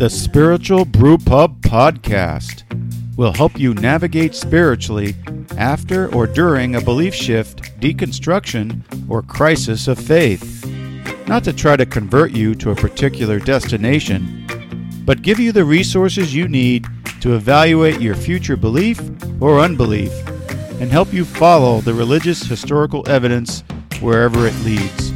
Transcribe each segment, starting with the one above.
The Spiritual Brew Pub Podcast will help you navigate spiritually after or during a belief shift, deconstruction, or crisis of faith. Not to try to convert you to a particular destination, but give you the resources you need to evaluate your future belief or unbelief and help you follow the religious historical evidence wherever it leads.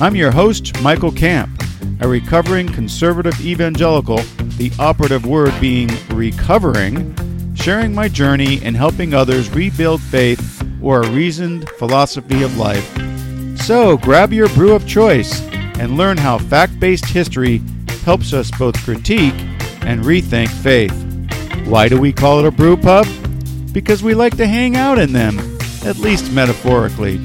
I'm your host, Michael Camp, a recovering conservative evangelical, the operative word being recovering, sharing my journey and helping others rebuild faith or a reasoned philosophy of life. So grab your brew of choice and learn how fact based history helps us both critique and rethink faith. Why do we call it a brew pub? Because we like to hang out in them, at least metaphorically.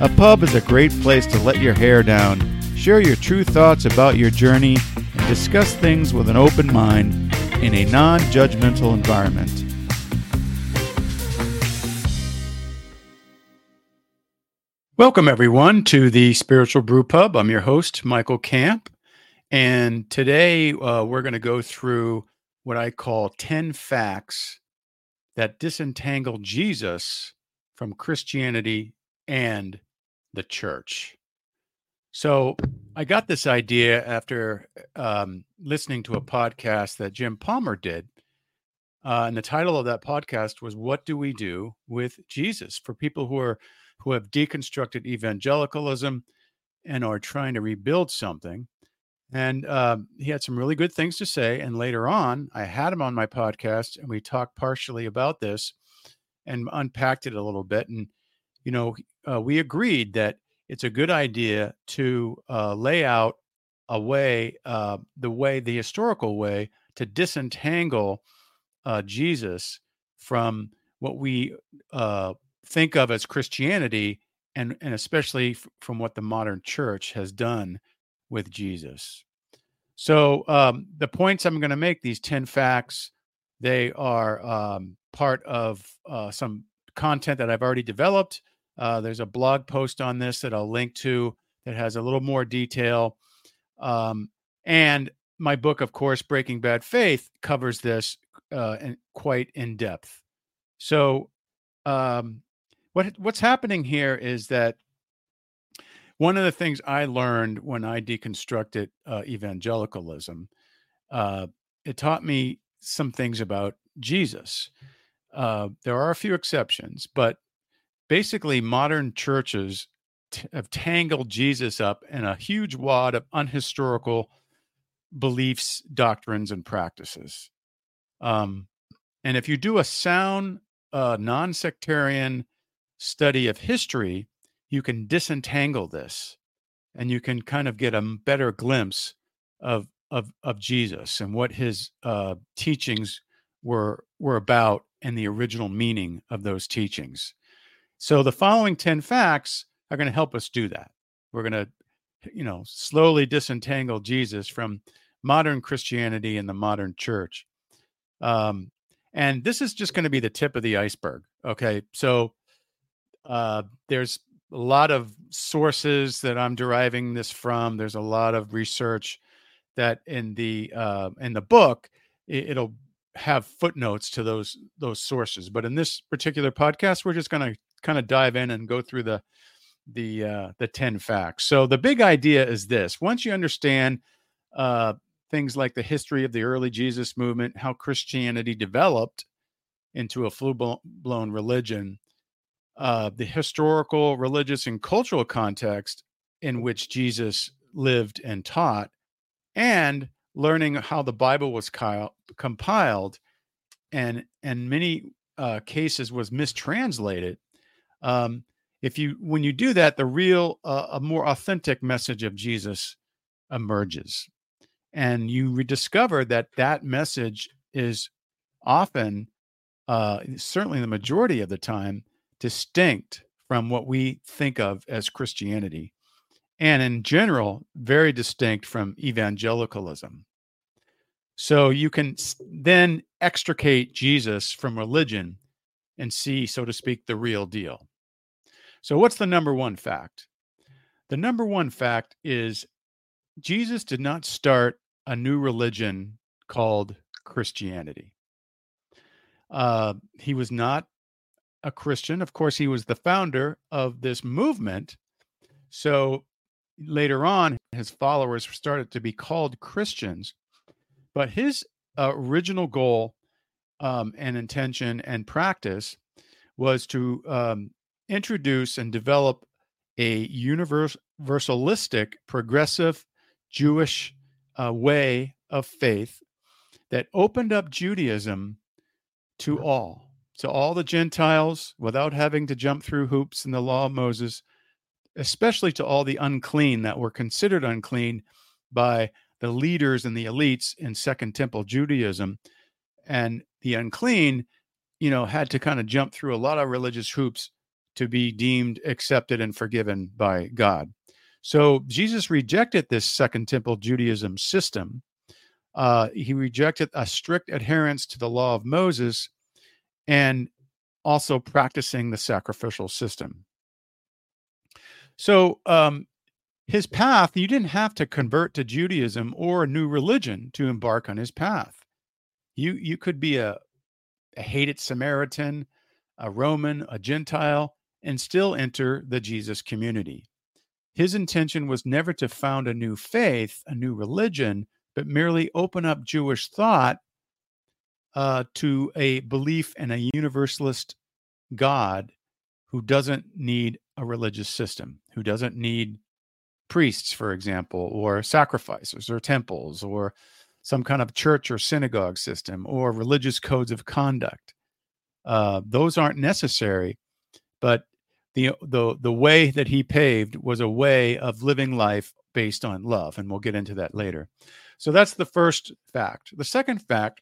A pub is a great place to let your hair down, share your true thoughts about your journey, and discuss things with an open mind in a non judgmental environment. Welcome, everyone, to the Spiritual Brew Pub. I'm your host, Michael Camp. And today uh, we're going to go through what I call 10 facts that disentangle Jesus from Christianity and the church. So I got this idea after um, listening to a podcast that Jim Palmer did. Uh, and the title of that podcast was What Do We Do with Jesus? For people who are who have deconstructed evangelicalism and are trying to rebuild something. And uh, he had some really good things to say. And later on, I had him on my podcast and we talked partially about this and unpacked it a little bit. And, you know, uh, we agreed that it's a good idea to uh, lay out a way, uh, the way, the historical way to disentangle uh, Jesus from what we uh, think of as Christianity, and and especially f- from what the modern church has done with Jesus. So um, the points I'm going to make, these ten facts, they are um, part of uh, some content that I've already developed. Uh, there's a blog post on this that I'll link to that has a little more detail. Um, and my book, of course, Breaking Bad Faith, covers this uh, in, quite in depth. So um, what what's happening here is that one of the things I learned when I deconstructed uh, evangelicalism, uh, it taught me some things about Jesus. Uh, there are a few exceptions, but basically, modern churches t- have tangled Jesus up in a huge wad of unhistorical beliefs, doctrines, and practices. Um, and if you do a sound, uh, non sectarian, study of history, you can disentangle this and you can kind of get a better glimpse of of of Jesus and what his uh, teachings were were about and the original meaning of those teachings. So the following 10 facts are going to help us do that. We're going to you know slowly disentangle Jesus from modern Christianity and the modern church. Um, and this is just going to be the tip of the iceberg. Okay. So uh, there's a lot of sources that I'm deriving this from. There's a lot of research that in the uh, in the book it, it'll have footnotes to those those sources. But in this particular podcast, we're just going to kind of dive in and go through the the uh, the ten facts. So the big idea is this: once you understand uh, things like the history of the early Jesus movement, how Christianity developed into a full blown religion, uh, the historical, religious, and cultural context in which Jesus lived and taught, and learning how the Bible was compiled, and in many uh, cases was mistranslated. Um, if you when you do that, the real, uh, a more authentic message of Jesus emerges, and you rediscover that that message is often, uh, certainly the majority of the time, distinct from what we think of as Christianity, and in general, very distinct from evangelicalism. So you can then extricate Jesus from religion and see, so to speak, the real deal. So, what's the number one fact? The number one fact is Jesus did not start a new religion called Christianity. Uh, he was not a Christian. Of course, he was the founder of this movement. So later on, his followers started to be called Christians. But his uh, original goal um, and intention and practice was to um, introduce and develop a universalistic, progressive Jewish uh, way of faith that opened up Judaism to all, to all the Gentiles without having to jump through hoops in the law of Moses, especially to all the unclean that were considered unclean by the leaders and the elites in Second Temple Judaism. And the unclean, you know, had to kind of jump through a lot of religious hoops to be deemed accepted and forgiven by God. So Jesus rejected this Second Temple Judaism system. Uh, he rejected a strict adherence to the law of Moses and also practicing the sacrificial system. So, um, his path, you didn't have to convert to Judaism or a new religion to embark on his path. You you could be a, a hated Samaritan, a Roman, a Gentile, and still enter the Jesus community. His intention was never to found a new faith, a new religion, but merely open up Jewish thought uh, to a belief in a universalist God who doesn't need a religious system, who doesn't need priests, for example, or sacrifices or temples or some kind of church or synagogue system or religious codes of conduct. Uh, those aren't necessary, but the the the way that he paved was a way of living life based on love, and we'll get into that later. So that's the first fact. The second fact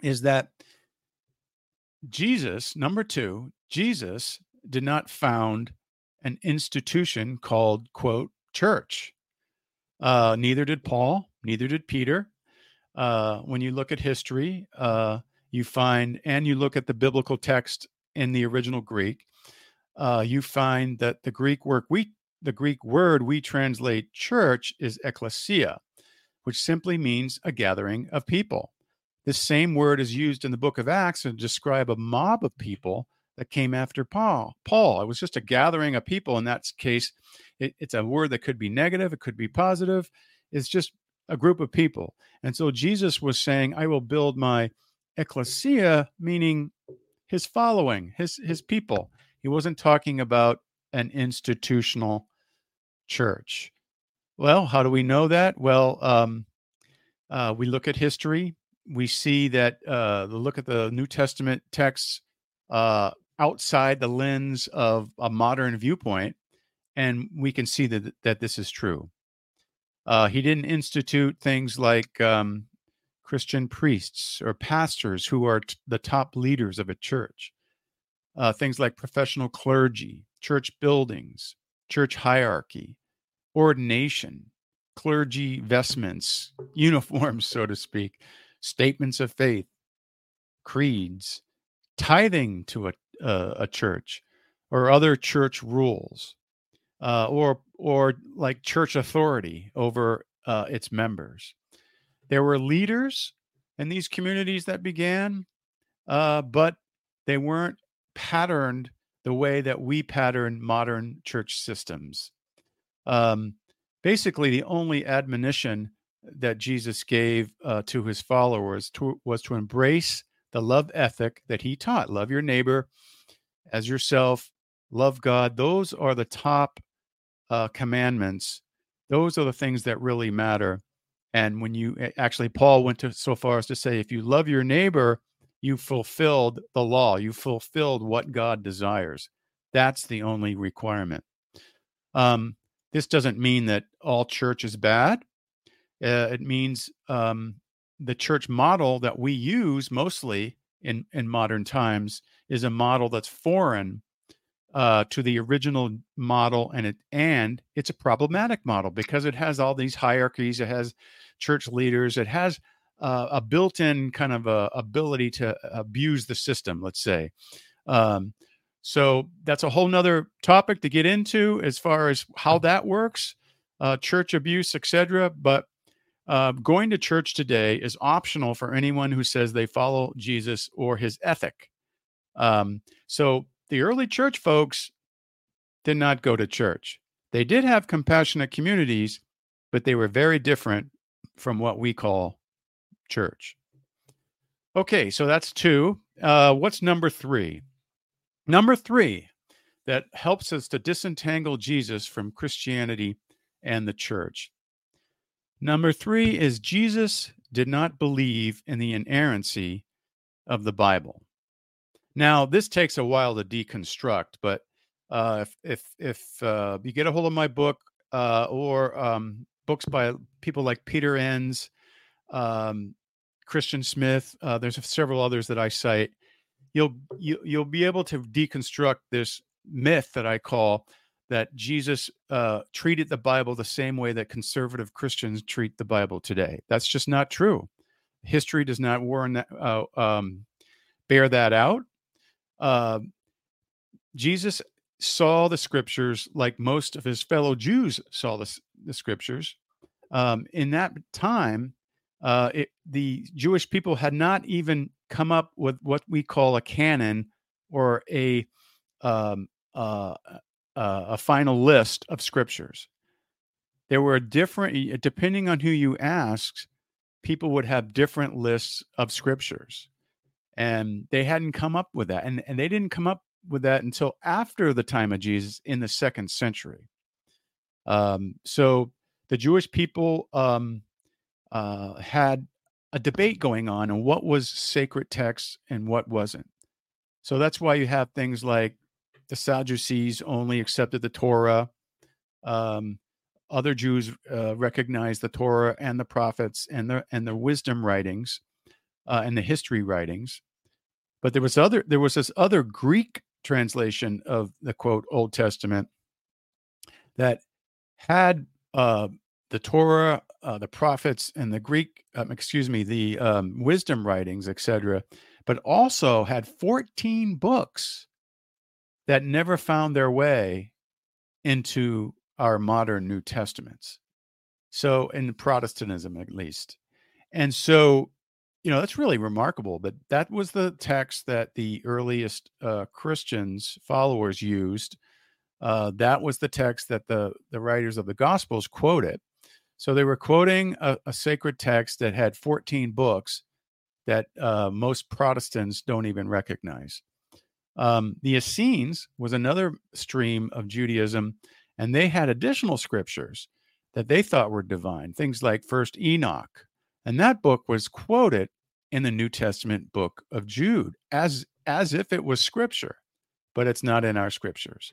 is that Jesus, number two, Jesus did not found an institution called, quote, church. Uh, neither did Paul, neither did Peter. Uh, when you look at history, uh, you find, and you look at the biblical text in the original Greek, uh, you find that the Greek word we the Greek word we translate church is ecclesia, which simply means a gathering of people. This same word is used in the book of Acts to describe a mob of people that came after Paul. Paul, it was just a gathering of people. In that case, it, it's a word that could be negative, it could be positive. It's just a group of people. And so Jesus was saying, I will build my ecclesia, meaning his following, his his people. He wasn't talking about an institutional church. Well, how do we know that? Well, um, uh, we look at history. We see that uh, look at the New Testament texts uh, outside the lens of a modern viewpoint, and we can see that that this is true. Uh, he didn't institute things like um, Christian priests or pastors who are t- the top leaders of a church. Uh, things like professional clergy, church buildings, church hierarchy, ordination, clergy vestments, uniforms, so to speak, statements of faith, creeds, tithing to a uh, a church or other church rules uh, or or like church authority over uh, its members. There were leaders in these communities that began, uh, but they weren't patterned the way that we pattern modern church systems. Um, basically, the only admonition that Jesus gave uh, to his followers to, was to embrace the love ethic that he taught love your neighbor as yourself, love God. Those are the top uh, commandments. Those are the things that really matter. And when you actually, Paul went to so far as to say, if you love your neighbor, you fulfilled the law, you fulfilled what God desires. That's the only requirement. Um, this doesn't mean that all church is bad. Uh, it means um, the church model that we use mostly in, in modern times is a model that's foreign uh, to the original model, and it and it's a problematic model because it has all these hierarchies. It has church leaders. It has uh, a built-in kind of a ability to abuse the system. Let's say. Um, so that's a whole nother topic to get into as far as how that works, uh, church abuse, etc. But uh, going to church today is optional for anyone who says they follow Jesus or his ethic. Um, so the early church folks did not go to church. They did have compassionate communities, but they were very different from what we call church. Okay, so that's two. Uh, what's number three? Number three that helps us to disentangle Jesus from Christianity and the church. Number three is Jesus did not believe in the inerrancy of the Bible. Now, this takes a while to deconstruct, but uh, if if, if uh, you get a hold of my book uh, or um, books by people like Peter Enns, um, Christian Smith, uh, there's several others that I cite. You'll you, you'll be able to deconstruct this myth that I call that Jesus uh, treated the Bible the same way that conservative Christians treat the Bible today. That's just not true. History does not warn that, uh, um, bear that out. Uh, Jesus saw the scriptures like most of his fellow Jews saw the, the scriptures. Um, in that time, uh, it, the Jewish people had not even come up with what we call a canon or a um, uh, uh, a final list of scriptures. There were different, depending on who you asked, people would have different lists of scriptures. And they hadn't come up with that. And, and they didn't come up with that until after the time of Jesus in the second century. Um, so the Jewish people um, uh, had a debate going on on what was sacred text and what wasn't. So that's why you have things like the Sadducees only accepted the Torah. Um, other Jews uh, recognized the Torah and the prophets and the and the wisdom writings uh, and the history writings. But there was other there was this other Greek translation of the quote Old Testament that had uh, the Torah, uh, the prophets, and the Greek, um, excuse me, the um, wisdom writings, etc., but also had 14 books that never found their way into our modern New Testaments. So, in Protestantism at least. And so, you know, that's really remarkable. But that was the text that the earliest uh, Christians, followers used. Uh, that was the text that the, the writers of the Gospels quoted. So they were quoting a, a sacred text that had 14 books that uh, most Protestants don't even recognize. Um, the Essenes was another stream of Judaism, and they had additional scriptures that they thought were divine, things like First Enoch, and that book was quoted in the New Testament book of Jude as as if it was scripture, but it's not in our scriptures.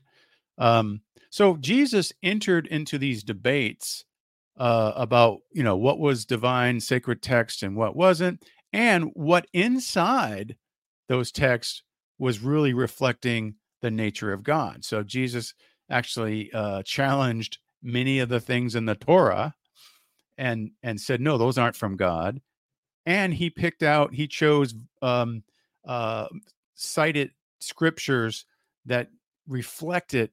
Um, so Jesus entered into these debates uh, about you know what was divine sacred text and what wasn't, and what inside those texts was really reflecting the nature of God. So Jesus actually uh, challenged many of the things in the Torah and and said, no, those aren't from God. And he picked out, he chose um, uh, cited scriptures that reflected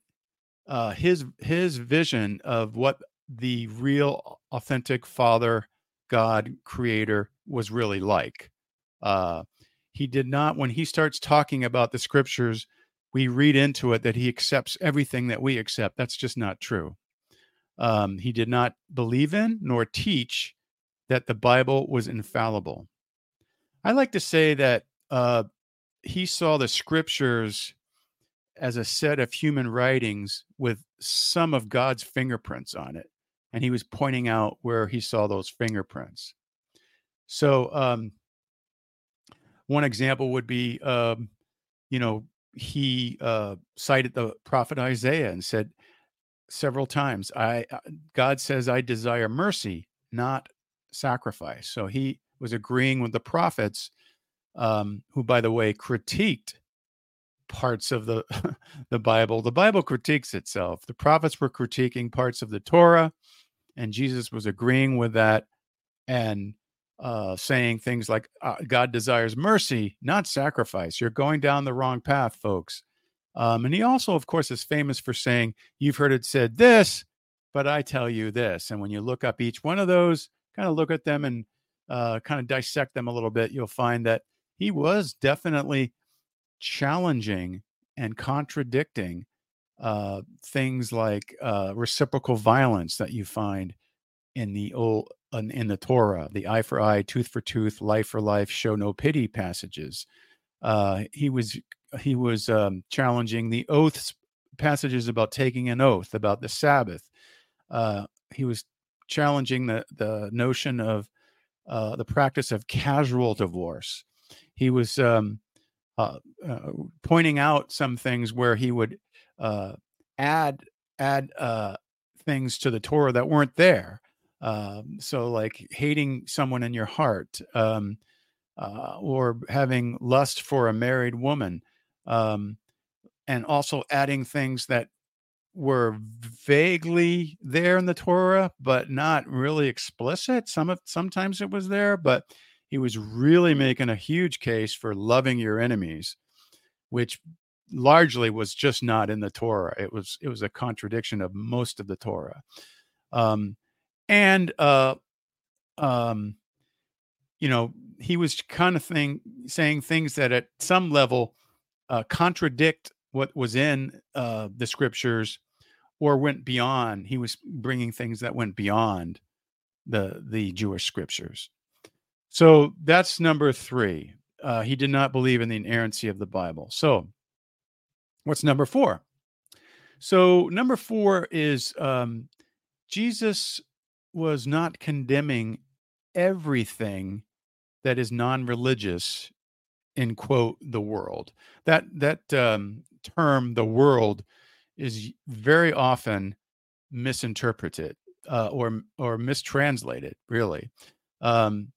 uh, his his vision of what the real authentic Father God Creator was really like. Uh, he did not when he starts talking about the scriptures we read into it that he accepts everything that we accept that's just not true um, he did not believe in nor teach that the bible was infallible. I like to say that uh, he saw the scriptures as a set of human writings with some of god's fingerprints on it and he was pointing out where he saw those fingerprints. So um, one example would be, um, you know, he uh, cited the prophet Isaiah and said several times, "I uh, God says I desire mercy, not sacrifice." So he was agreeing with the prophets, um, who, by the way, critiqued parts of the the Bible. The Bible critiques itself. The prophets were critiquing parts of the Torah, and Jesus was agreeing with that and uh, saying things like uh, God desires mercy, not sacrifice. You're going down the wrong path, folks. Um, and he also, of course, is famous for saying, You've heard it said this, but I tell you this. And when you look up each one of those kind of look at them and uh, kind of dissect them a little bit, you'll find that he was definitely challenging and contradicting uh, things like uh, reciprocal violence that you find in the old in the Torah, the eye for eye, tooth for tooth, life for life, show no pity passages. Uh, he was he was um, challenging the oaths passages about taking an oath about the Sabbath. Uh, he was challenging the the notion of uh, the practice of casual divorce. He was um, uh, uh, pointing out some things where he would uh, add add uh, things to the Torah that weren't there. Um, so, like hating someone in your heart, um, or having lust for a married woman, um, and also adding things that were vaguely there in the Torah, but not really explicit. Some of sometimes it was there, but he was really making a huge case for loving your enemies, which largely was just not in the Torah. It was it was a contradiction of most of the Torah, um, and uh, um, you know he was kind of thing saying things that at some level uh, contradict what was in uh, the scriptures or went beyond. He was bringing things that went beyond the the Jewish scriptures. So that's number three. Uh, he did not believe in the inerrancy of the Bible. So, what's number four? So, number four is um, Jesus was not condemning everything that is non-religious in quote the world. That that um, term, the world, is very often misinterpreted uh, or or mistranslated. Really, um,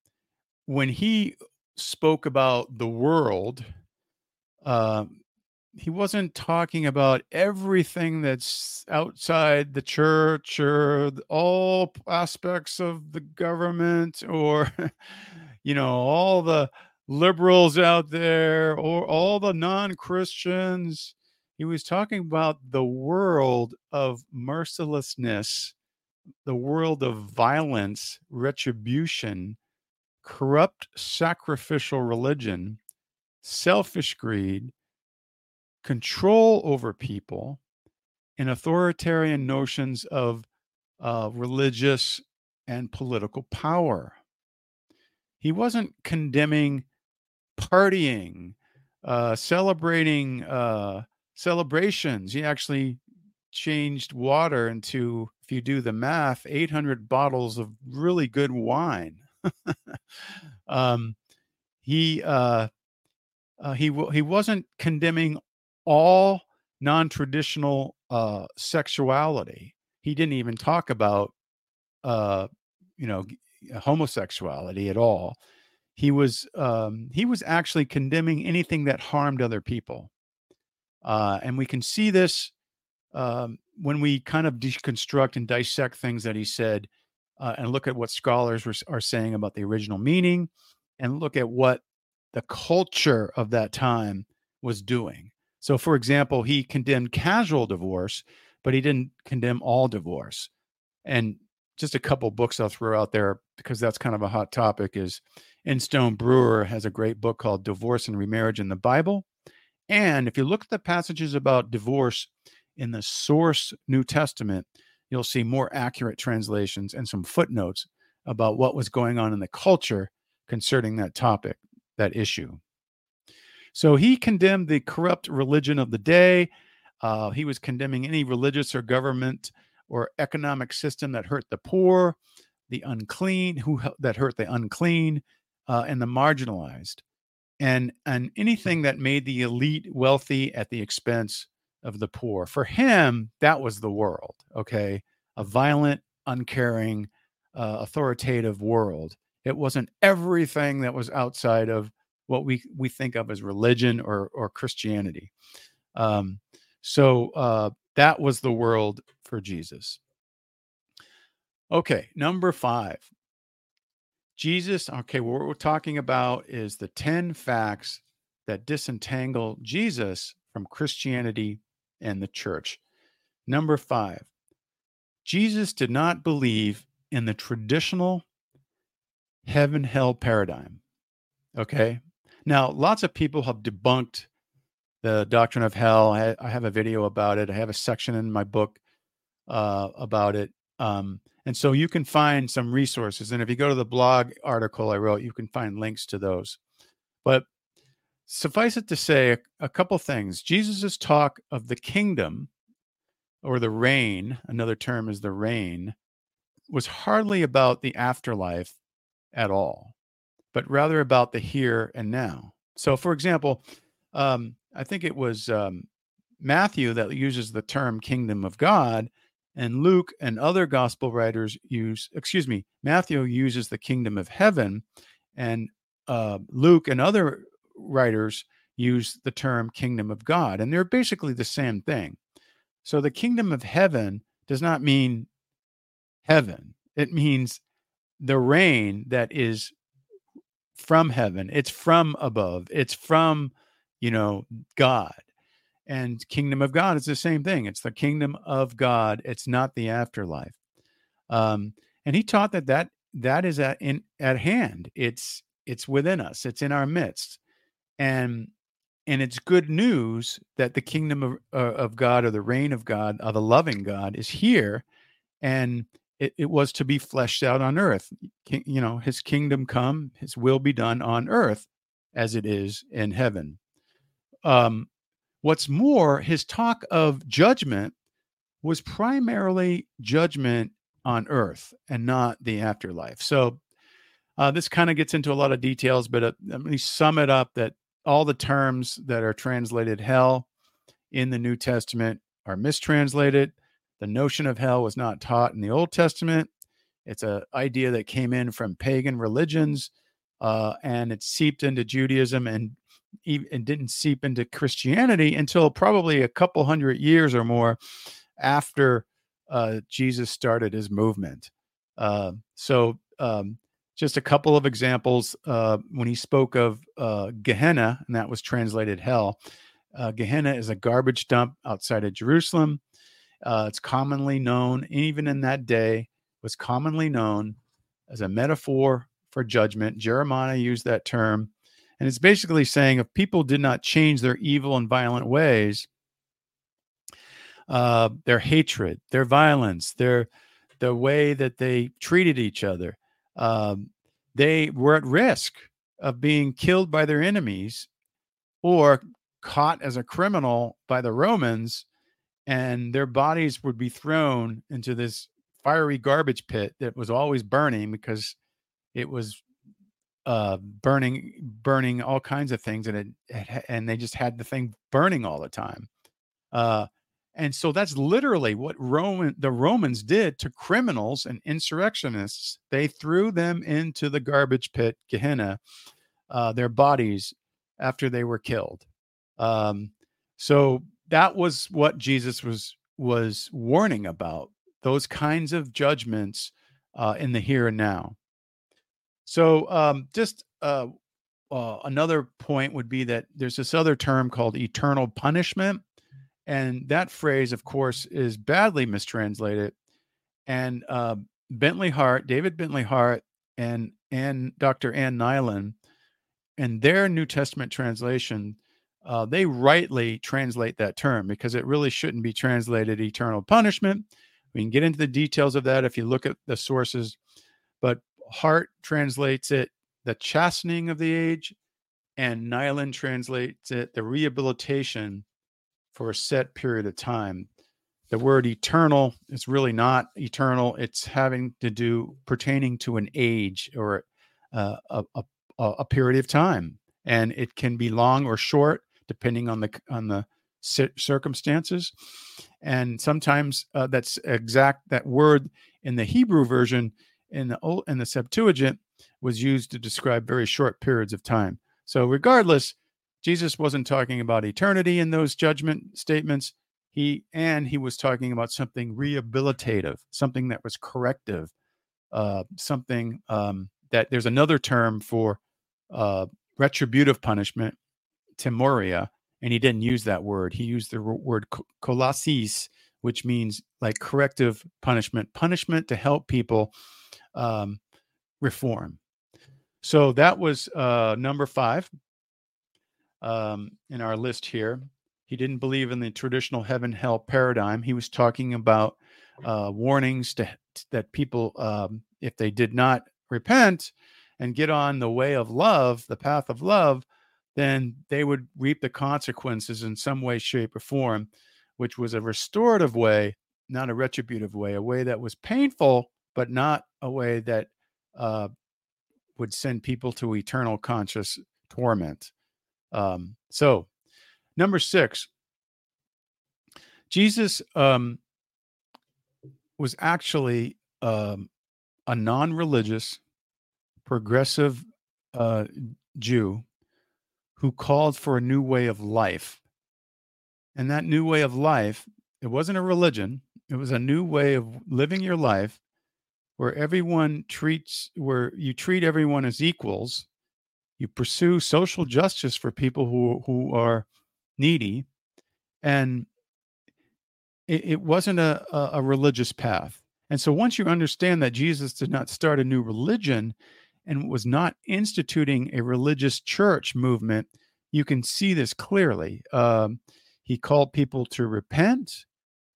when he spoke about the world, uh, he wasn't talking about everything that's outside the church or all aspects of the government or you know all the liberals out there or all the non-christians he was talking about the world of mercilessness the world of violence retribution corrupt sacrificial religion, selfish greed, control over people, and authoritarian notions of uh, religious and political power. He wasn't condemning partying, uh, celebrating uh, celebrations. He actually changed water into, if you do the math, 800 bottles of really good wine. um, he uh, uh, he he wasn't condemning all non-traditional uh, sexuality. He didn't even talk about uh, you know homosexuality at all. He was um, he was actually condemning anything that harmed other people, uh, and we can see this um, when we kind of deconstruct and dissect things that he said uh, and look at what scholars were, are saying about the original meaning and look at what the culture of that time was doing. So, for example, he condemned casual divorce, but he didn't condemn all divorce. And just a couple books I'll throw out there because that's kind of a hot topic is Stone Brewer has a great book called Divorce and Remarriage in the Bible. And if you look at the passages about divorce in the source New Testament, you'll see more accurate translations and some footnotes about what was going on in the culture concerning that topic, that issue. So he condemned the corrupt religion of the day. Uh, he was condemning any religious or government or economic system that hurt the poor, the unclean, who that hurt the unclean, uh, and the marginalized, and and anything that made the elite wealthy at the expense of the poor. For him, that was the world, okay? A violent, uncaring, uh, authoritative world. It wasn't everything that was outside of what we, we think of as religion or, or Christianity. Um, so uh, that was the world for Jesus. Okay, number five. Jesus, okay, what we're talking about is the 10 facts that disentangle Jesus from Christianity and the church. Number five, Jesus did not believe in the traditional heaven hell paradigm. Okay. Now, lots of people have debunked the doctrine of hell. I, I have a video about it. I have a section in my book uh, about it. Um, and so you can find some resources. And if you go to the blog article I wrote, you can find links to those. But suffice it to say a, a couple things. Jesus' talk of the kingdom or the reign, another term is the reign, was hardly about the afterlife at all, but rather about the here and now. So, for example, um, I think it was um, Matthew that uses the term kingdom of God, and Luke and other gospel writers use, excuse me, Matthew uses the kingdom of heaven, and uh, Luke and other writers use the term kingdom of God, and they're basically the same thing. So the kingdom of heaven does not mean heaven, it means the reign that is from heaven, it's from above, it's from, you know, God and kingdom of god is the same thing. It's the kingdom of god. It's not the afterlife. Um, and he taught that that that is at in at hand. It's it's within us. It's in our midst. And and it's good news that the kingdom of, uh, of god or the reign of god of the loving god is here and it, it was to be fleshed out on earth. You know his kingdom come his will be done on earth as it is in heaven. Um, What's more, his talk of judgment was primarily judgment on earth and not the afterlife. So uh, this kind of gets into a lot of details, but uh, let me sum it up that all the terms that are translated hell in the New Testament are mistranslated. The notion of hell was not taught in the Old Testament. It's an idea that came in from pagan religions uh, and it seeped into Judaism and it didn't seep into Christianity until probably a couple hundred years or more after uh, Jesus started his movement. Uh, so, um, just a couple of examples uh, when he spoke of uh, Gehenna, and that was translated hell. Uh, Gehenna is a garbage dump outside of Jerusalem. Uh, it's commonly known, even in that day, was commonly known as a metaphor for judgment. Jeremiah used that term and it's basically saying if people did not change their evil and violent ways, uh, their hatred, their violence, their the way that they treated each other, um, they were at risk of being killed by their enemies or caught as a criminal by the Romans, and their bodies would be thrown into this fiery garbage pit that was always burning because it was uh, burning burning all kinds of things and it, it, and they just had the thing burning all the time. Uh, and so that's literally what roman the romans did to criminals and insurrectionists. They threw them into the garbage pit gehenna uh, their bodies after they were killed. Um, so that was what jesus was was warning about those kinds of judgments uh, in the here and now so, um, just uh, uh, another point would be that there's this other term called eternal punishment. And that phrase, of course, is badly mistranslated. And uh, Bentley Hart, David Bentley Hart, and, and Dr. Ann Nyland, in their New Testament translation, uh, they rightly translate that term because it really shouldn't be translated eternal punishment. We can get into the details of that if you look at the sources. But Hart translates it the chastening of the age, and Nyland translates it the rehabilitation for a set period of time. The word eternal is really not eternal. It's having to do pertaining to an age or uh, a, a, a period of time, and it can be long or short depending on the on the circumstances. And sometimes uh, that's exact that word in the Hebrew version in the old in the Septuagint was used to describe very short periods of time. So regardless, Jesus wasn't talking about eternity in those judgment statements. He and he was talking about something rehabilitative, something that was corrective, uh, something um, that there's another term for uh, retributive punishment, timoria, and he didn't use that word. He used the word kolasis, which means like corrective punishment, punishment to help people um, reform. So that was uh, number five um, in our list here. He didn't believe in the traditional heaven hell paradigm. He was talking about uh, warnings to, that people, um, if they did not repent and get on the way of love, the path of love, then they would reap the consequences in some way, shape, or form, which was a restorative way, not a retributive way, a way that was painful, but not a way that uh, would send people to eternal conscious torment. Um, so, number six, Jesus um, was actually um, a non religious, progressive uh, Jew who called for a new way of life. And that new way of life, it wasn't a religion, it was a new way of living your life where everyone treats, where you treat everyone as equals you pursue social justice for people who who are needy and it, it wasn't a, a, a religious path. And so once you understand that jesus did not start a new religion and was not instituting a religious church movement you can see this clearly. Um, he called people to repent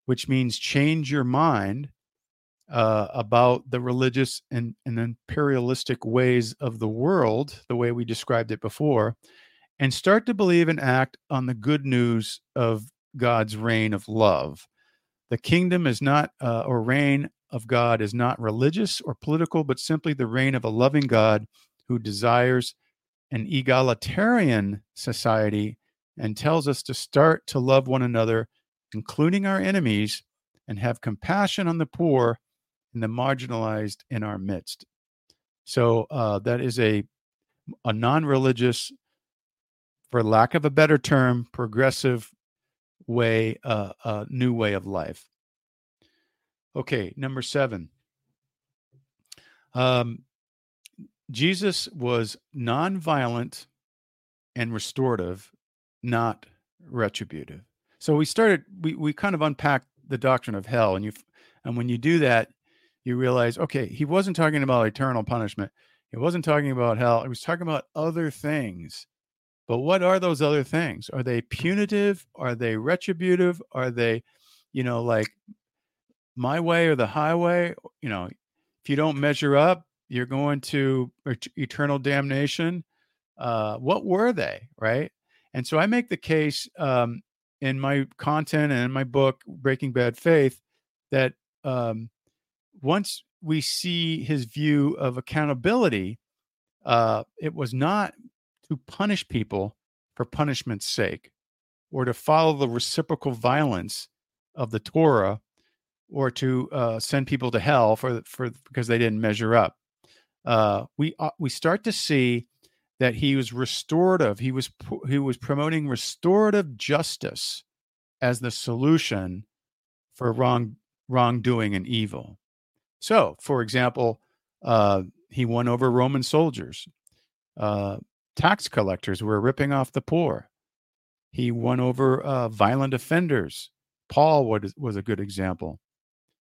which means change your mind uh, about the religious and, and imperialistic ways of the world, the way we described it before, and start to believe and act on the good news of God's reign of love. The kingdom is not, uh, or reign of God is not religious or political, but simply the reign of a loving God who desires an egalitarian society and tells us to start to love one another, including our enemies, and have compassion on the poor and the marginalized in our midst. So uh, that is a a non-religious, for lack of a better term, progressive way, uh, a new way of life. Okay, number seven. Um, Jesus was non-violent and restorative, not retributive. So we started. We we kind of unpacked the doctrine of hell, and you and when you do that, you realize, okay, he wasn't talking about eternal punishment. He wasn't talking about hell. He was talking about other things. But what are those other things? Are they punitive? Are they retributive? Are they, you know, like my way or the highway? You know, if you don't measure up, you're going to eternal damnation. Uh, what were they? Right. And so I make the case um, in my content and in my book, Breaking Bad Faith, that um, once we see his view of accountability, uh, it was not to punish people for punishment's sake or to follow the reciprocal violence of the Torah or to uh, send people to hell for for because they didn't measure up. Uh, we uh, we start to see that he was restorative. He was he was promoting restorative justice as the solution for wrong wrongdoing and evil. So, for example, uh, he won over Roman soldiers. Uh, tax collectors were ripping off the poor. He won over uh, violent offenders. Paul was, was a good example.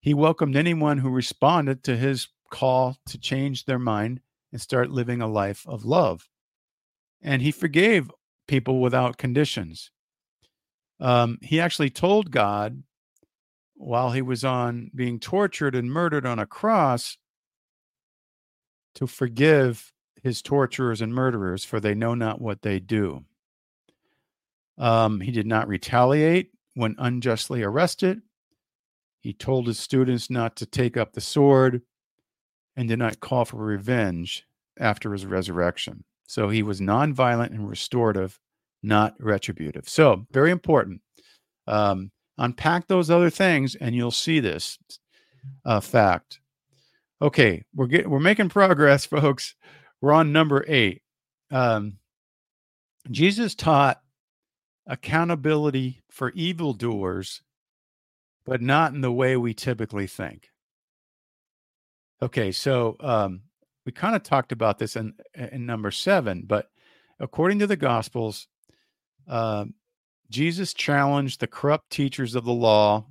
He welcomed anyone who responded to his call to change their mind and start living a life of love. And he forgave people without conditions. Um, he actually told God while he was on being tortured and murdered on a cross to forgive his torturers and murderers, for they know not what they do. Um, he did not retaliate when unjustly arrested. He told his students not to take up the sword and did not call for revenge after his resurrection. So he was nonviolent and restorative, not retributive. So, very important. Um, Unpack those other things, and you'll see this uh, fact. Okay, we're getting we're making progress, folks. We're on number eight. Um, Jesus taught accountability for evildoers, but not in the way we typically think. Okay, so um, we kind of talked about this in, in number seven, but according to the Gospels, uh, Jesus challenged the corrupt teachers of the law,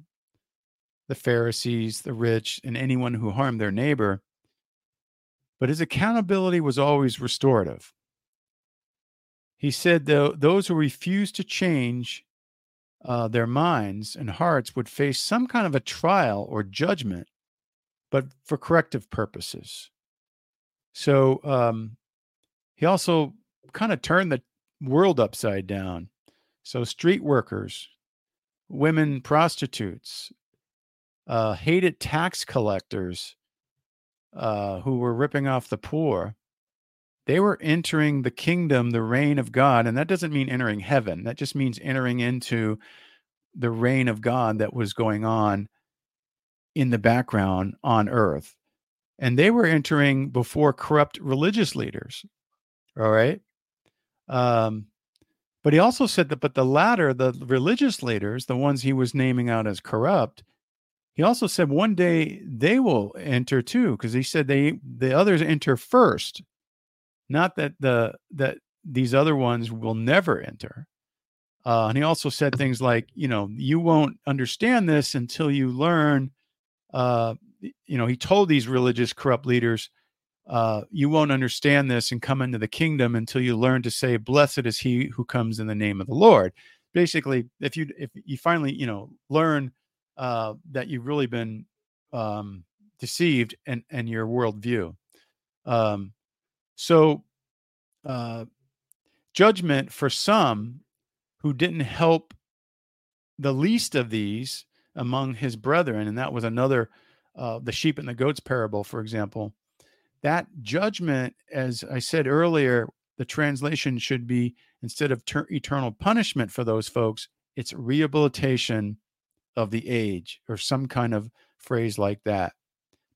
the Pharisees, the rich, and anyone who harmed their neighbor but his accountability was always restorative. He said though those who refused to change uh, their minds and hearts would face some kind of a trial or judgment, but for corrective purposes. So um, he also kind of turned the world upside down. So street workers, women prostitutes, uh, hated tax collectors uh, who were ripping off the poor, they were entering the kingdom, the reign of God. And that doesn't mean entering heaven, that just means entering into the reign of God that was going on in the background on earth. And they were entering before corrupt religious leaders. All right. Um, but he also said that, but the latter, the religious leaders, the ones he was naming out as corrupt, he also said one day they will enter too, because he said they the others enter first, not that the that these other ones will never enter. Uh, and he also said things like, you know, you won't understand this until you learn. Uh, you know, he told these religious corrupt leaders, uh, you won't understand this and come into the kingdom until you learn to say, "Blessed is he who comes in the name of the Lord." Basically, if you if you finally you know learn uh, that you've really been um, deceived and and your worldview. Um, so, uh, judgment for some who didn't help the least of these among his brethren, and that was another uh, the sheep and the goats parable, for example. That judgment, as I said earlier, the translation should be instead of ter- eternal punishment for those folks, it's rehabilitation of the age or some kind of phrase like that,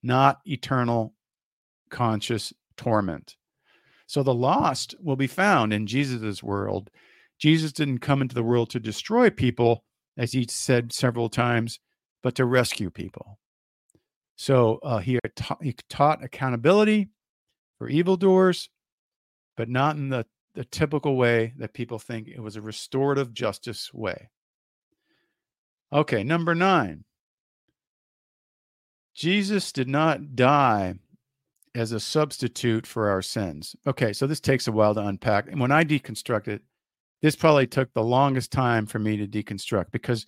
not eternal conscious torment. So the lost will be found in Jesus' world. Jesus didn't come into the world to destroy people, as he said several times, but to rescue people. So uh, he, ta- he taught accountability for evildoers, but not in the, the typical way that people think it was a restorative justice way. Okay, number nine. Jesus did not die as a substitute for our sins. Okay, so this takes a while to unpack. And when I deconstruct it, this probably took the longest time for me to deconstruct because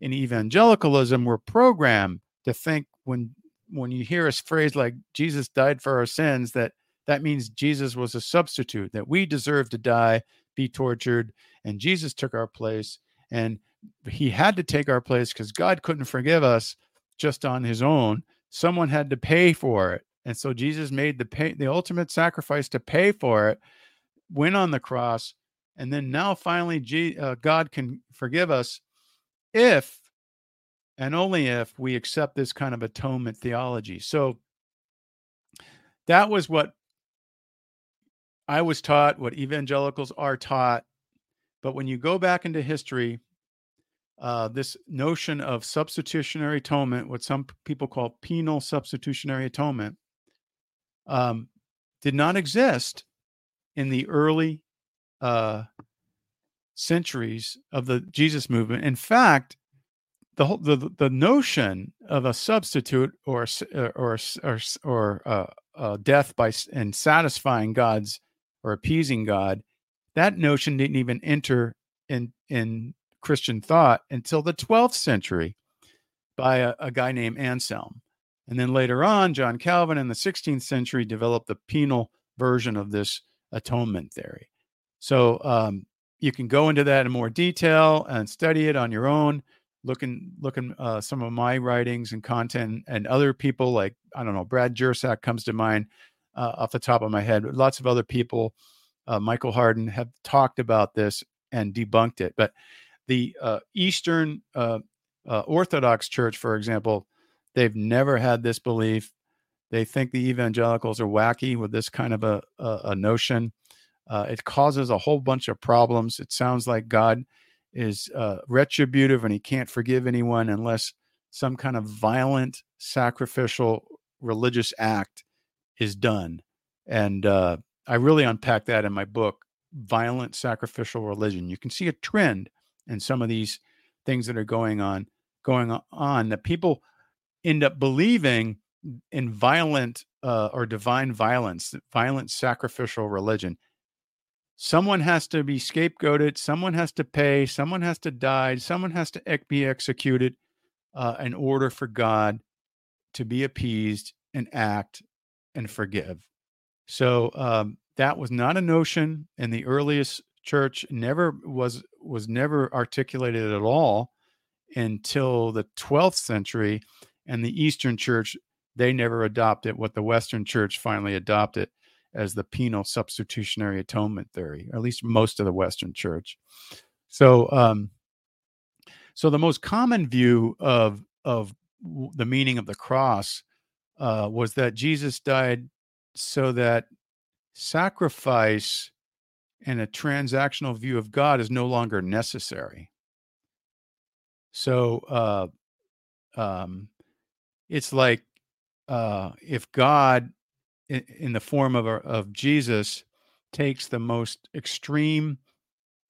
in evangelicalism, we're programmed to think when when you hear a phrase like Jesus died for our sins, that that means Jesus was a substitute, that we deserve to die, be tortured, and Jesus took our place. And he had to take our place because God couldn't forgive us just on his own. Someone had to pay for it. And so Jesus made the pay, the ultimate sacrifice to pay for it, went on the cross, and then now finally G, uh, God can forgive us if and only if we accept this kind of atonement theology. So that was what I was taught, what evangelicals are taught. But when you go back into history, uh, this notion of substitutionary atonement, what some people call penal substitutionary atonement, um, did not exist in the early uh, centuries of the Jesus movement. In fact, the whole the, the notion of a substitute or uh, or or or uh, uh, death by and satisfying God's or appeasing God, that notion didn't even enter in in Christian thought until the 12th century by a, a guy named Anselm. And then later on, John Calvin in the 16th century developed the penal version of this atonement theory. So um, you can go into that in more detail and study it on your own. Looking, looking uh, some of my writings and content, and other people like I don't know, Brad Jersak comes to mind uh, off the top of my head. Lots of other people, uh, Michael Hardin, have talked about this and debunked it. But the uh, Eastern uh, uh, Orthodox Church, for example, they've never had this belief. They think the evangelicals are wacky with this kind of a, a, a notion. It causes a whole bunch of problems. It sounds like God is uh, retributive and he can't forgive anyone unless some kind of violent, sacrificial religious act is done. And uh, I really unpack that in my book, Violent Sacrificial Religion. You can see a trend in some of these things that are going on going on that people end up believing in violent uh, or divine violence, violent sacrificial religion. Someone has to be scapegoated. Someone has to pay. Someone has to die. Someone has to be executed uh, in order for God to be appeased and act and forgive. So um, that was not a notion in the earliest church. Never was was never articulated at all until the 12th century, and the Eastern Church they never adopted what the Western Church finally adopted as the penal substitutionary atonement theory, or at least most of the Western Church. So, um, so the most common view of of the meaning of the cross uh, was that Jesus died so that sacrifice and a transactional view of God is no longer necessary. So uh, um, it's like uh, if God, in, in, the form of, of Jesus, takes the most extreme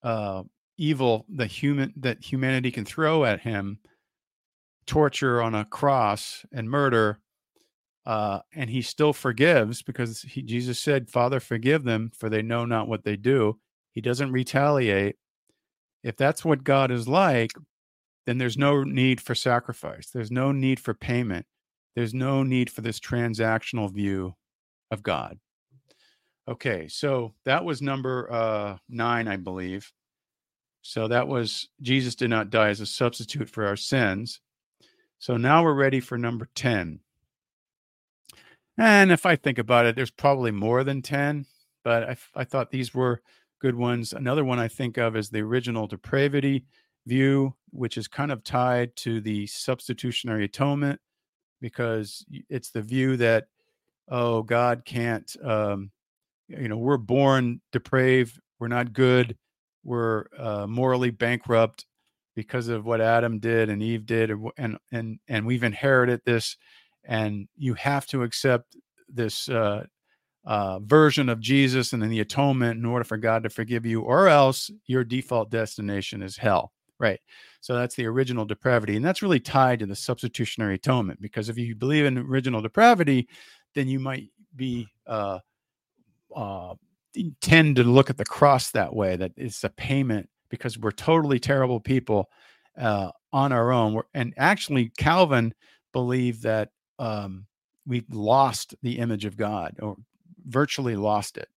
uh, evil that human that humanity can throw at him, torture on a cross and murder, uh, and he still forgives because he, Jesus said, "Father, forgive them, for they know not what they do." He doesn't retaliate. If that's what God is like, then there's no need for sacrifice. There's no need for payment. There's no need for this transactional view of God. Okay, so that was number uh, nine, I believe. So that was Jesus did not die as a substitute for our sins. So now we're ready for number 10. And if I think about it, there's probably more than 10, but I, I thought these were good ones. Another one I think of is the original depravity view, which is kind of tied to the substitutionary atonement, because it's the view that, oh, God can't, um, you know, we're born depraved, we're not good, we're uh, morally bankrupt because of what Adam did and Eve did, and and and we've inherited this and you have to accept this uh, uh, version of Jesus and then the atonement in order for God to forgive you, or else your default destination is hell. Right. So that's the original depravity. And that's really tied to the substitutionary atonement because if you believe in original depravity, then you might be uh, uh, tend to look at the cross that way that it's a payment because we're totally terrible people uh, on our own. And actually, Calvin believed that um, we've lost the image of God or virtually lost it.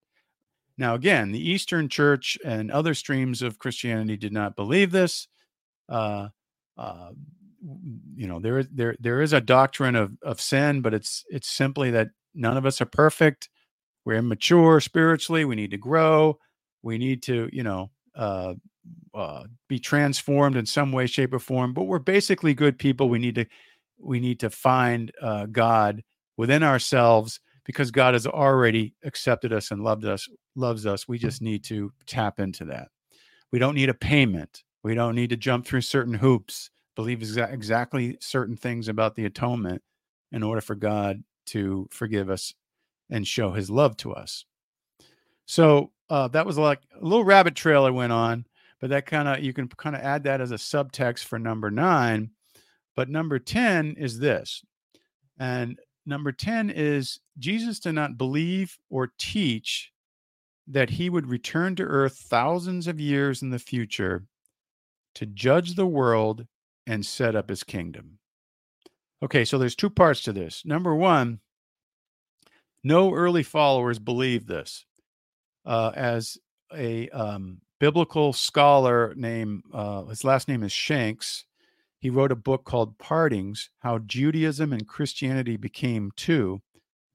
Now, again, the Eastern Church and other streams of Christianity did not believe this. Uh, uh, you know, there is there there is a doctrine of of sin, but it's it's simply that none of us are perfect. We're immature spiritually. We need to grow. We need to, you know, uh, uh, be transformed in some way, shape, or form. But we're basically good people. We need to we need to find uh, God within ourselves because God has already accepted us and loved us, loves us. We just need to tap into that. We don't need a payment. We don't need to jump through certain hoops, believe exa- exactly certain things about the atonement in order for God to forgive us and show his love to us. So uh, that was like a little rabbit trail I went on, but that kind of, you can kind of add that as a subtext for number nine but number 10 is this. And number 10 is Jesus did not believe or teach that he would return to earth thousands of years in the future to judge the world and set up his kingdom. Okay, so there's two parts to this. Number one, no early followers believed this. Uh, as a um, biblical scholar named, uh, his last name is Shanks, he wrote a book called Partings How Judaism and Christianity Became Two.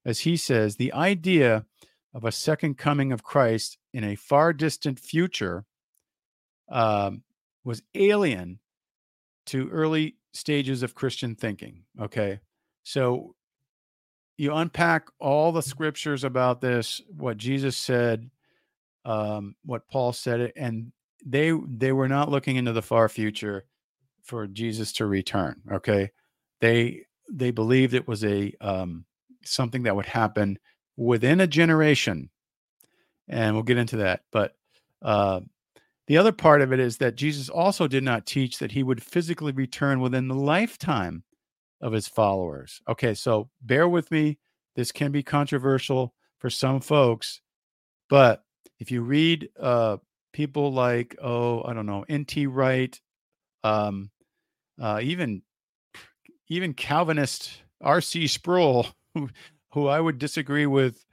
As he says, the idea of a second coming of Christ in a far distant future um, was alien to early stages of Christian thinking. Okay. So you unpack all the scriptures about this, what Jesus said, um, what Paul said, and they they were not looking into the far future for Jesus to return. Okay, they they believed it was a um, something that would happen within a generation, and we'll get into that. But uh, the other part of it is that Jesus also did not teach that he would physically return within the lifetime of his followers. Okay, so bear with me. this can be controversial for some folks, but if you read uh, people like, oh, I don't know, N.T. Wright, um, uh, even even Calvinist R.C. Sproul, who, who I would disagree with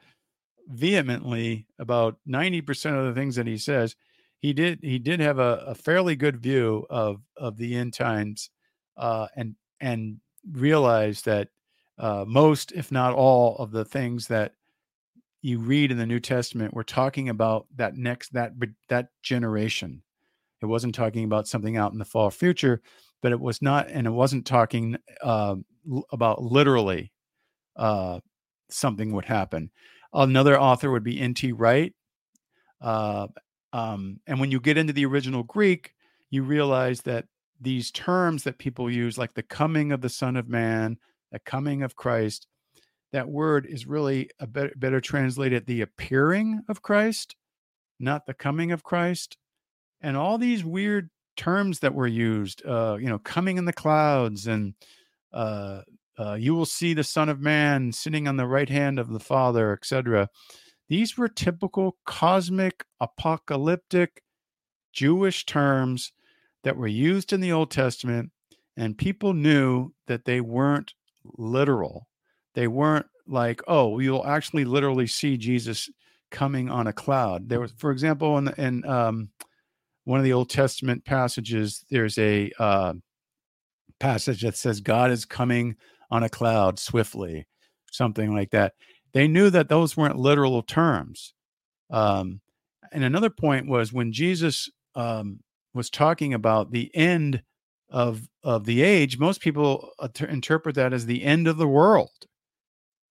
vehemently about 90% of the things that he says, he did he did have a, a fairly good view of of the end times uh, and and realized that uh, most, if not all, of the things that you read in the New Testament were talking about that next that that generation. It wasn't talking about something out in the far future, but it was not, and it wasn't talking uh, about literally uh, something would happen. Another author would be N.T. Wright. Uh, um, and when you get into the original Greek, you realize that these terms that people use, like the coming of the Son of Man, the coming of Christ, that word is really a better, better translated the appearing of Christ, not the coming of Christ. And all these weird terms that were used, uh, you know, coming in the clouds and uh, uh, you will see the Son of Man sitting on the right hand of the Father, etc. These were typical cosmic, apocalyptic Jewish terms that were used in the Old Testament, and people knew that they weren't literal. They weren't like, oh, you'll actually literally see Jesus coming on a cloud. There was, for example, in, in um, one of the Old Testament passages, there's a uh, passage that says God is coming on a cloud swiftly, something like that. They knew that those weren't literal terms. Um, and another point was when Jesus um, was talking about the end of of the age, most people interpret that as the end of the world,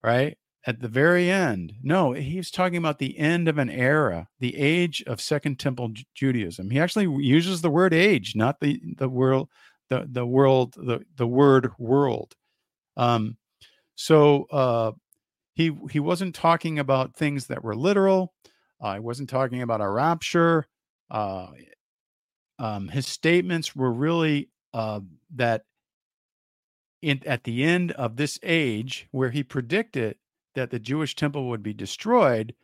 right? At the very end. No, he's talking about the end of an era, the age of Second Temple Judaism. He actually uses the word age, not the the world, the the world, the the word world. Um, so uh, he he wasn't talking about things that were literal. Uh, wasn't talking about a rapture. Uh, um, his statements were really uh, that in, at the end of this age, where he predicted that the Jewish temple would be destroyed,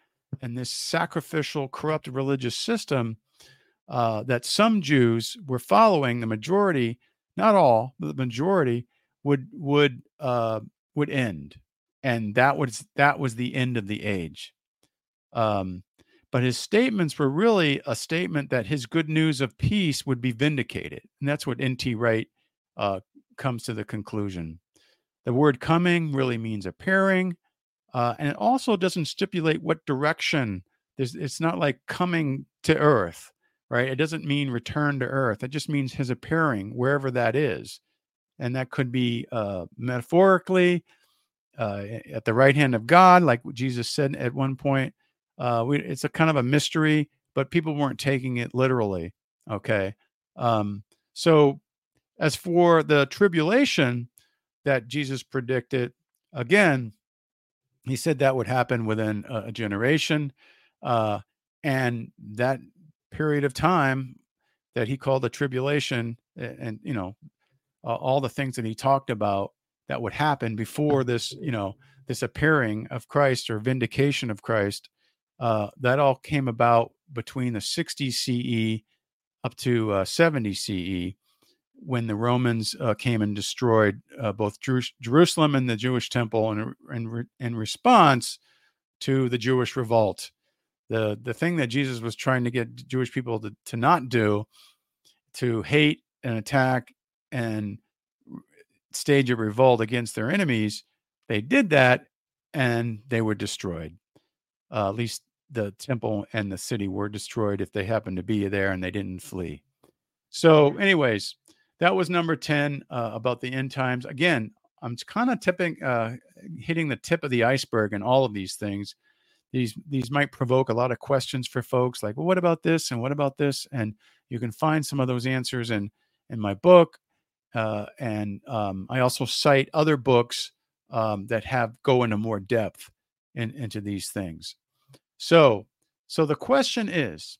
and this sacrificial, corrupt religious system uh, that some Jews were following, the majority, not all, but the majority, would would uh, would end, and that was that was the end of the age. Um, but his statements were really a statement that his good news of peace would be vindicated, and that's what N.T. Wright uh, comes to the conclusion. The word "coming" really means appearing, uh, and it also doesn't stipulate what direction. There's, it's not like coming to Earth, right? It doesn't mean return to Earth. It just means his appearing wherever that is and that could be uh, metaphorically uh, at the right hand of God, like Jesus said at one point. Uh, we, it's a kind of a mystery, but people weren't taking it literally. Okay, um, so as for the tribulation that Jesus predicted, again, he said that would happen within a, generation, uh, and that period of time that he called the tribulation, and, and you know uh, all the things that he talked about that would happen before this, you know, this appearing of Christ or vindication of Christ, uh, that all came about between the 60 CE up to uh, 70 CE when the Romans uh, came and destroyed uh, both Jer- Jerusalem and the Jewish temple in, in, in response to the Jewish revolt. The, the thing that Jesus was trying to get Jewish people to, to not do, to hate and attack and stage a revolt against their enemies, they did that and they were destroyed. Uh, at least the temple and the city were destroyed if they happened to be there and they didn't flee. So, anyways, that was number 10 uh, about the end times. Again, I'm kind of tipping, uh, hitting the tip of the iceberg in all of these things. These these might provoke a lot of questions for folks, like, well, what about this and what about this? And you can find some of those answers in in my book uh, and um, I also cite other books um, that have go into more depth in, into these things. So, so the question is,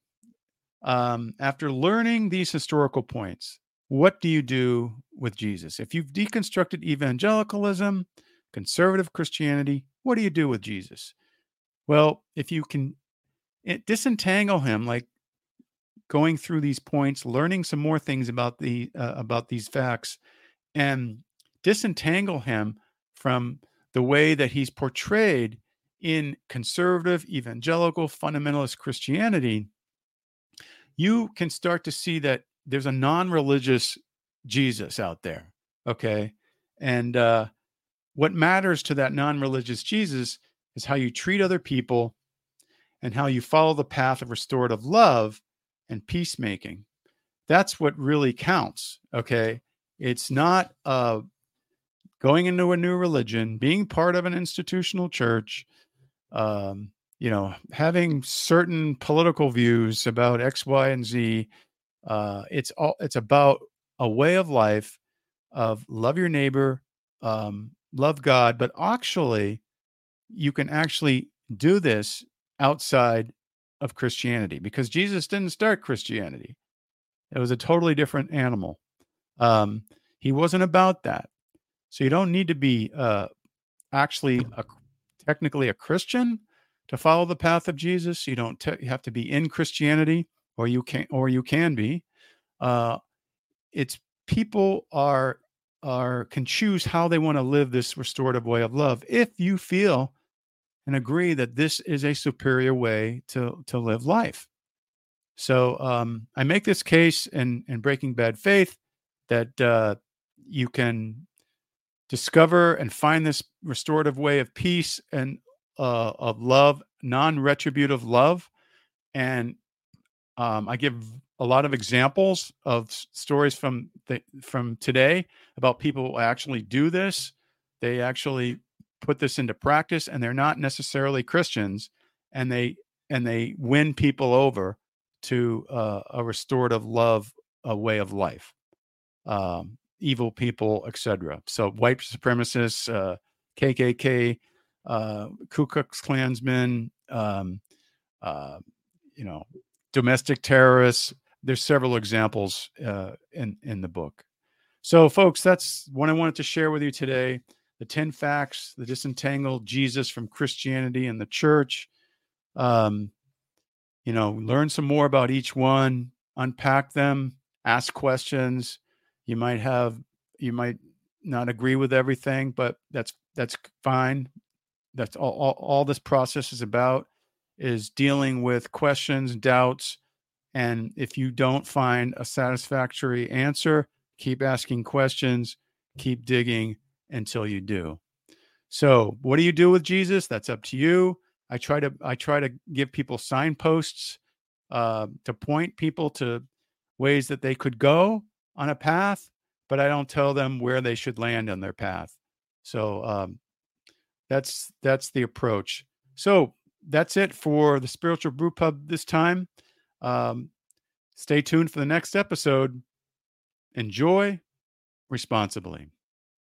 um, after learning these historical points, what do you do with Jesus? If you've deconstructed evangelicalism, conservative Christianity, what do you do with Jesus? Well, if you can eh, disentangle him, like going through these points, learning some more things about the uh, about these facts, and disentangle him from the way that he's portrayed in conservative, evangelical, fundamentalist Christianity, you can start to see that there's a non-religious Jesus out there. Okay, and uh, what matters to that non-religious Jesus is how you treat other people and how you follow the path of restorative love and peacemaking. That's what really counts. Okay. It's not uh, going into a new religion, being part of an institutional church, um, you know, having certain political views about X, Y, and Z. Uh, it's all. It's about a way of life of love your neighbor, um, love God, but actually, you can actually do this outside of Christianity because Jesus didn't start Christianity. It was a totally different animal. Um, he wasn't about that. So you don't need to be uh, actually a, technically a Christian to follow the path of Jesus. You don't te- you have to be in Christianity, or you can or you can be. Uh, it's people are are can choose how they want to live this restorative way of love if you feel and agree that this is a superior way to to live life. So um, I make this case in in Breaking Bad Faith that uh, you can discover and find this restorative way of peace and uh, of love, non-retributive love, and um, I give a lot of examples of stories from the, from today about people who actually do this. They actually put this into practice and they're not necessarily Christians and they and they win people over to uh, a restorative love a way of life um, evil people etc so white supremacists uh, kkk uh, ku klux klansmen um, uh, you know domestic terrorists. There's several examples uh, in in the book. So folks that's what i wanted to share with you today the 10 facts, the disentangled Jesus from Christianity and the church. Um, you know, learn some more about each one, unpack them, ask questions. You might have, you might not agree with everything, but that's that's fine. That's all, all, all this process is about is dealing with questions, doubts, and if you don't find a satisfactory answer, keep asking questions, keep digging, until you do. So, what do you do with Jesus? That's up to you. I try to I try to give people signposts uh, to point people to ways that they could go on a path, but I don't tell them where they should land on their path. So um, that's that's the approach. So that's it for the spiritual brew pub this time. Um, stay tuned for the next episode. Enjoy responsibly.